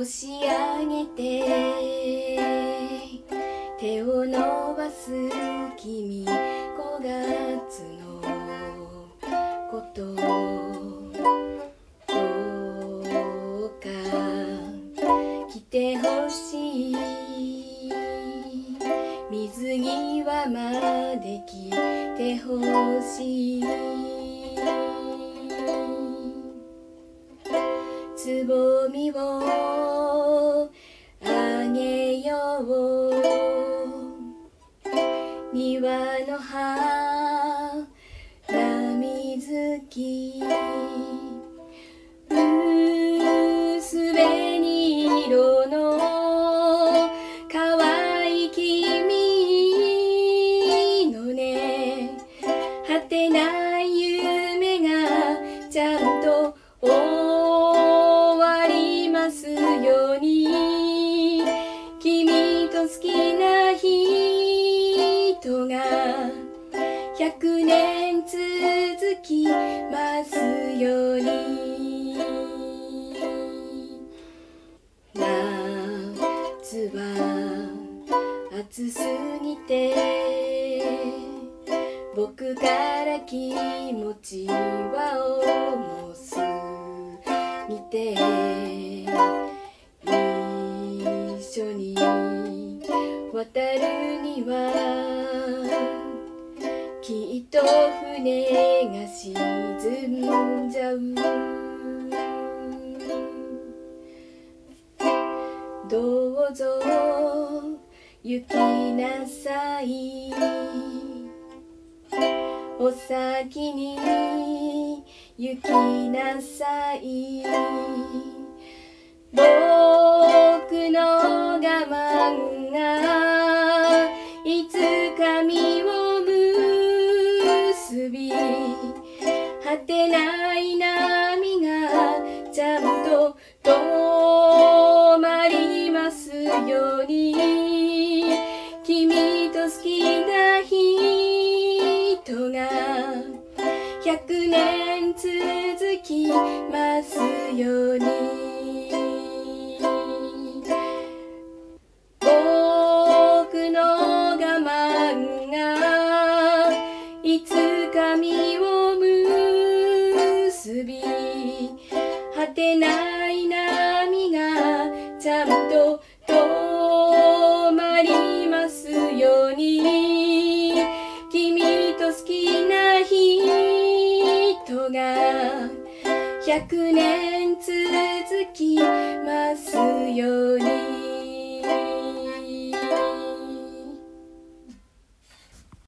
押し上げて手を伸ばす君5月のこと。どうか来てほしい。水際まで来てほしい。ぼみをあげよう。庭の花水木と好きな人が100年続きますように。夏は暑すぎて僕から気持ちは重すぎてにはきっと船が沈んじゃう。どうぞ行きなさい。お先に行きなさい。てない波がちゃんと止まりますように。君と好きな人が100年続きますように。100年